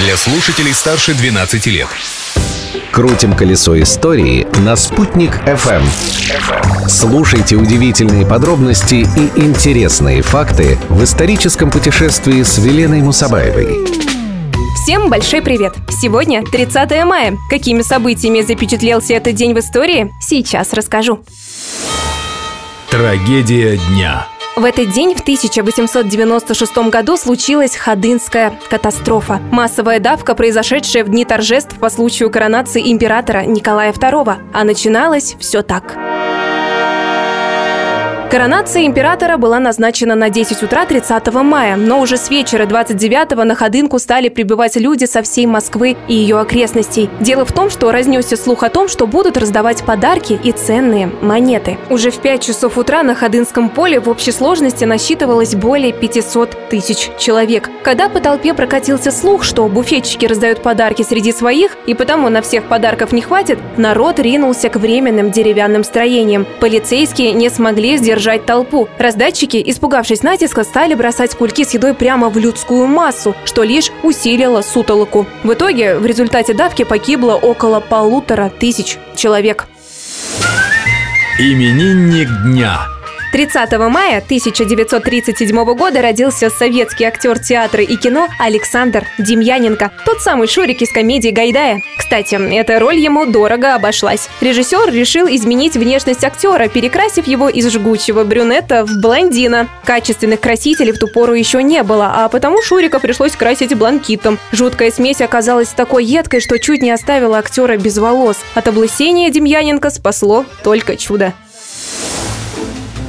для слушателей старше 12 лет. Крутим колесо истории на «Спутник FM. Слушайте удивительные подробности и интересные факты в историческом путешествии с Веленой Мусабаевой. Всем большой привет! Сегодня 30 мая. Какими событиями запечатлелся этот день в истории, сейчас расскажу. Трагедия дня. В этот день в 1896 году случилась Ходынская катастрофа. Массовая давка, произошедшая в дни торжеств по случаю коронации императора Николая II. А начиналось все так. Коронация императора была назначена на 10 утра 30 мая, но уже с вечера 29 на Ходынку стали прибывать люди со всей Москвы и ее окрестностей. Дело в том, что разнесся слух о том, что будут раздавать подарки и ценные монеты. Уже в 5 часов утра на Ходынском поле в общей сложности насчитывалось более 500 тысяч человек. Когда по толпе прокатился слух, что буфетчики раздают подарки среди своих, и потому на всех подарков не хватит, народ ринулся к временным деревянным строениям. Полицейские не смогли сдержать удержать толпу. Раздатчики, испугавшись натиска, стали бросать кульки с едой прямо в людскую массу, что лишь усилило сутолоку. В итоге в результате давки погибло около полутора тысяч человек. Именинник дня. 30 мая 1937 года родился советский актер театра и кино Александр Демьяненко, тот самый Шурик из комедии Гайдая. Кстати, эта роль ему дорого обошлась. Режиссер решил изменить внешность актера, перекрасив его из жгучего брюнета в блондина. Качественных красителей в ту пору еще не было, а потому Шурика пришлось красить блонкитом. Жуткая смесь оказалась такой едкой, что чуть не оставила актера без волос. От облысения Демьяненко спасло только чудо.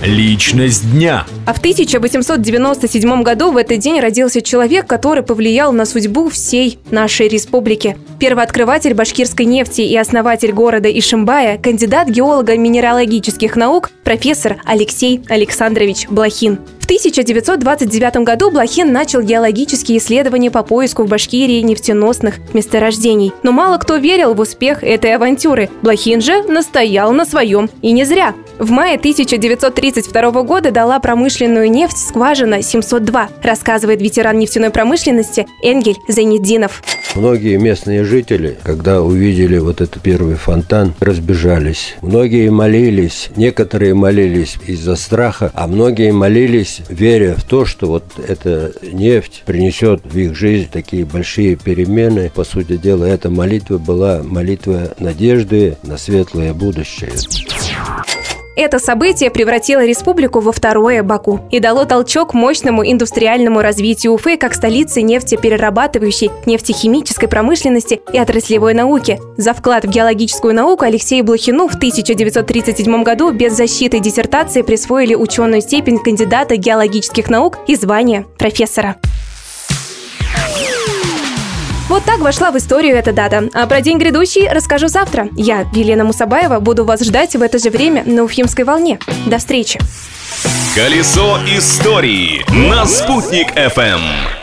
Личность дня. А в 1897 году в этот день родился человек, который повлиял на судьбу всей нашей республики. Первооткрыватель башкирской нефти и основатель города Ишимбая, кандидат геолога минералогических наук, профессор Алексей Александрович Блохин. 1929 году Блохин начал геологические исследования по поиску в Башкирии нефтеносных месторождений. Но мало кто верил в успех этой авантюры. Блохин же настоял на своем. И не зря. В мае 1932 года дала промышленную нефть скважина 702, рассказывает ветеран нефтяной промышленности Энгель Зайнеддинов. Многие местные жители, когда увидели вот этот первый фонтан, разбежались. Многие молились, некоторые молились из-за страха, а многие молились, веря в то, что вот эта нефть принесет в их жизнь такие большие перемены. По сути дела, эта молитва была молитва надежды на светлое будущее. Это событие превратило республику во второе Баку и дало толчок мощному индустриальному развитию Уфы как столицы нефтеперерабатывающей, нефтехимической промышленности и отраслевой науки. За вклад в геологическую науку Алексею Блохину в 1937 году без защиты диссертации присвоили ученую степень кандидата геологических наук и звание профессора. Вот так вошла в историю эта дата. А про день грядущий расскажу завтра. Я, Елена Мусабаева, буду вас ждать в это же время на Уфимской волне. До встречи. Колесо истории на «Спутник FM.